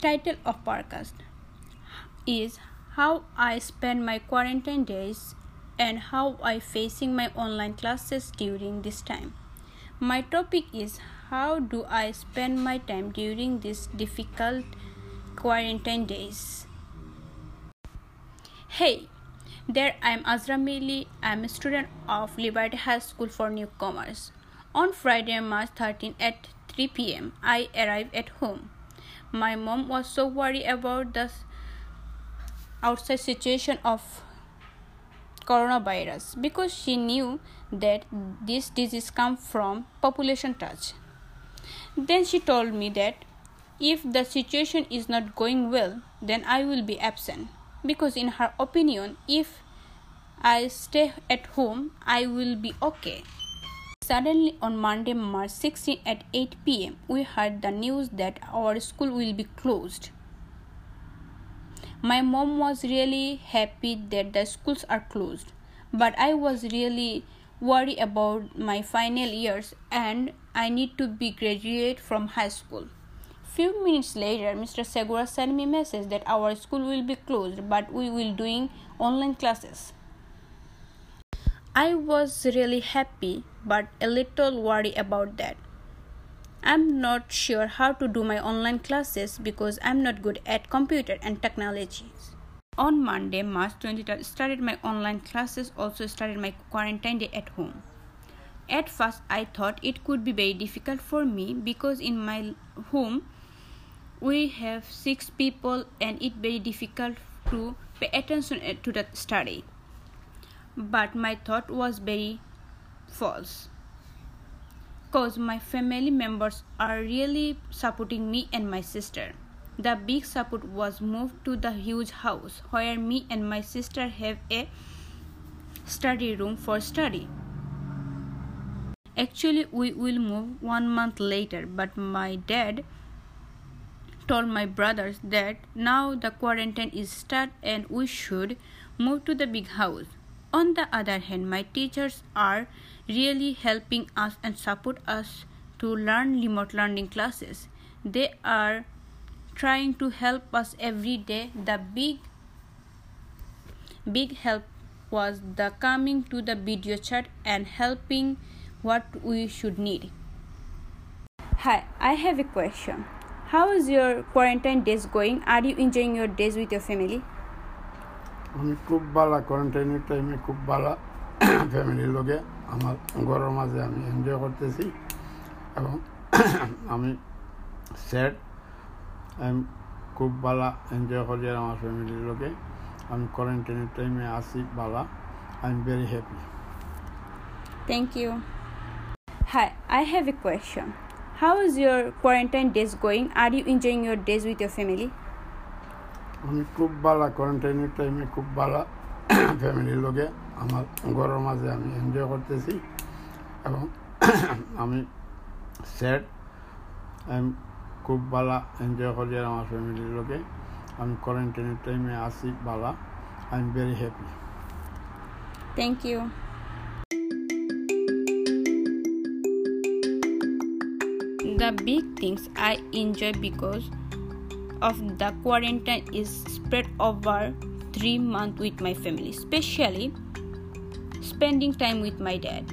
Title of podcast is How I Spend My Quarantine Days and How I Facing My Online Classes During This Time. My topic is How do I spend my time during these difficult quarantine days? Hey, there I'm Azra Mili. I'm a student of Liberty High School for Newcomers. On Friday, March 13 at 3 pm, I arrived at home. My mom was so worried about the outside situation of coronavirus because she knew that this disease comes from population touch. Then she told me that if the situation is not going well, then I will be absent because in her opinion, if I stay at home, I will be okay. Suddenly, on Monday, March 16 at 8 pm, we heard the news that our school will be closed. My mom was really happy that the schools are closed, but I was really worried about my final years and I need to be graduate from high school. Few minutes later, Mr. Segura sent me message that our school will be closed, but we will doing online classes. I was really happy but a little worried about that. I'm not sure how to do my online classes because I'm not good at computer and technologies. On Monday, March 23rd, started my online classes, also started my quarantine day at home. At first, I thought it could be very difficult for me because in my home we have six people and it very difficult to pay attention eh, to the study but my thought was very false. Because my family members are really supporting me and my sister. The big support was moved to the huge house where me and my sister have a study room for study. Actually we will move one month later but my dad told my brothers that now the quarantine is start and we should move to the big house on the other hand, my teachers are really helping us and support us to learn remote learning classes. They are trying to help us every day. The big big help was the coming to the video chat and helping what we should need. Hi, I have a question. How is your quarantine days going? Are you enjoying your days with your family? আমি খুব ভালো কোয়ারেন্টাইনের টাইমে খুব ভালো ফ্যামিলির লোকে আমার ঘরের মাঝে আমি এনজয় করতেছি এবং আমি স্যাড আমি খুব ভালো এনজয় করি আর আমার ফ্যামিলির লোকে আমি কোয়ারেন্টাইনের টাইমে আসি ভালো I am very happy thank you Hi, I have a question. How is your quarantine days going? Are you enjoying your days with your family? আমি খুব ভালো কোয়ারেন্টাইনের টাইমে খুব ভালো ফ্যামিলির লোকে আমার ঘরের মাঝে আমি এনজয় করতেছি এবং আমি স্যাড আমি খুব ভালো এনজয় করি আর আমার ফ্যামিলির লোকে আমি কোয়ারেন্টাইনের টাইমে আসি ভালো I am very happy Thank you. The big things I enjoy because of the quarantine is spread over three months with my family, especially spending time with my dad.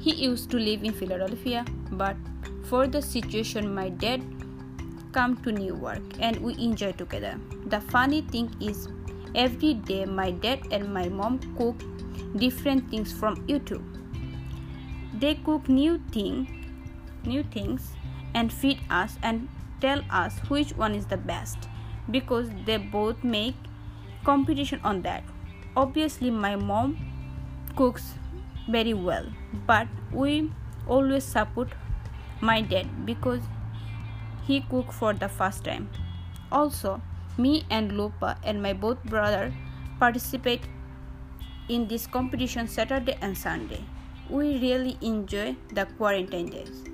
He used to live in Philadelphia, but for the situation, my dad come to New York and we enjoy together. The funny thing is, every day my dad and my mom cook different things from YouTube. They cook new thing, new things, and feed us and tell us which one is the best because they both make competition on that. Obviously my mom cooks very well but we always support my dad because he cook for the first time. Also me and lupa and my both brother participate in this competition saturday and sunday. We really enjoy the quarantine days